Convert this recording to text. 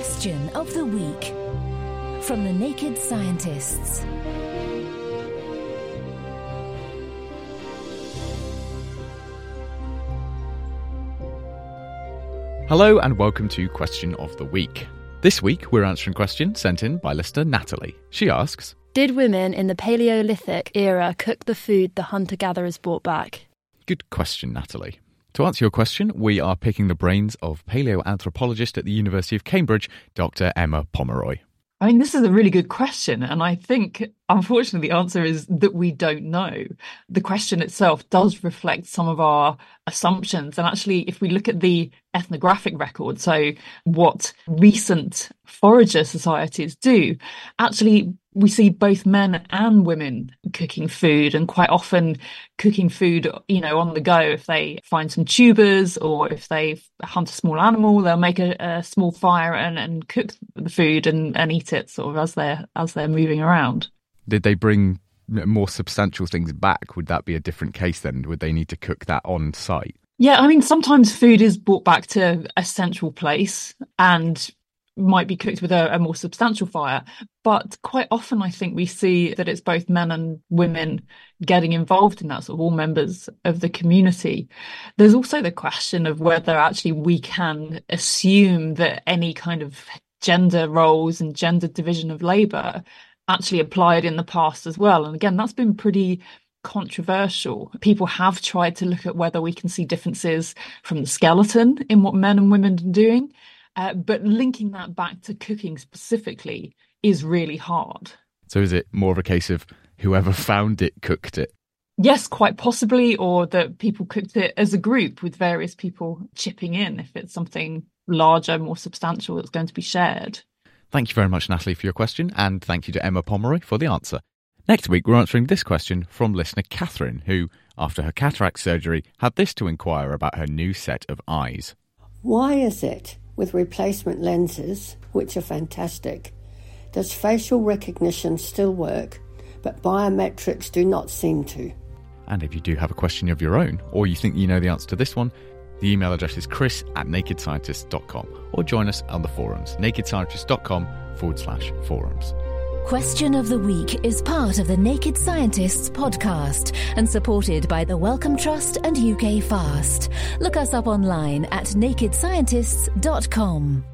Question of the Week from the Naked Scientists. Hello and welcome to Question of the Week. This week we're answering questions sent in by listener Natalie. She asks Did women in the Paleolithic era cook the food the hunter gatherers brought back? Good question, Natalie. To answer your question, we are picking the brains of paleoanthropologist at the University of Cambridge, Dr. Emma Pomeroy. I mean, this is a really good question. And I think, unfortunately, the answer is that we don't know. The question itself does reflect some of our assumptions. And actually, if we look at the ethnographic record, so what recent forager societies do, actually, we see both men and women cooking food and quite often cooking food, you know, on the go. If they find some tubers or if they hunt a small animal, they'll make a, a small fire and, and cook the food and, and eat it sort of as they're as they're moving around. Did they bring more substantial things back? Would that be a different case then? Would they need to cook that on site? Yeah, I mean, sometimes food is brought back to a central place and might be cooked with a, a, more substantial fire. But quite often, I think we see that it's both men and women getting involved in that, sort of all members of the community. There's also the question of whether actually we can assume that any kind of gender roles and gender division of labour actually applied in the past as well. And again, that's been pretty controversial. People have tried to look at whether we can see differences from the skeleton in what men and women are doing. Uh, but linking that back to cooking specifically is really hard. So is it more of a case of whoever found it cooked it? Yes, quite possibly, or that people cooked it as a group with various people chipping in if it's something larger, more substantial that's going to be shared. Thank you very much, Natalie, for your question, and thank you to Emma Pomeroy for the answer. Next week, we're answering this question from listener Catherine, who, after her cataract surgery, had this to inquire about her new set of eyes. Why is it with replacement lenses, which are fantastic, does facial recognition still work, but biometrics do not seem to? And if you do have a question of your own, or you think you know the answer to this one, the email address is chris at nakedscientist.com, or join us on the forums, nakedscientist.com forward slash forums. Question of the Week is part of the Naked Scientists podcast and supported by the Wellcome Trust and UK Fast. Look us up online at nakedscientists.com.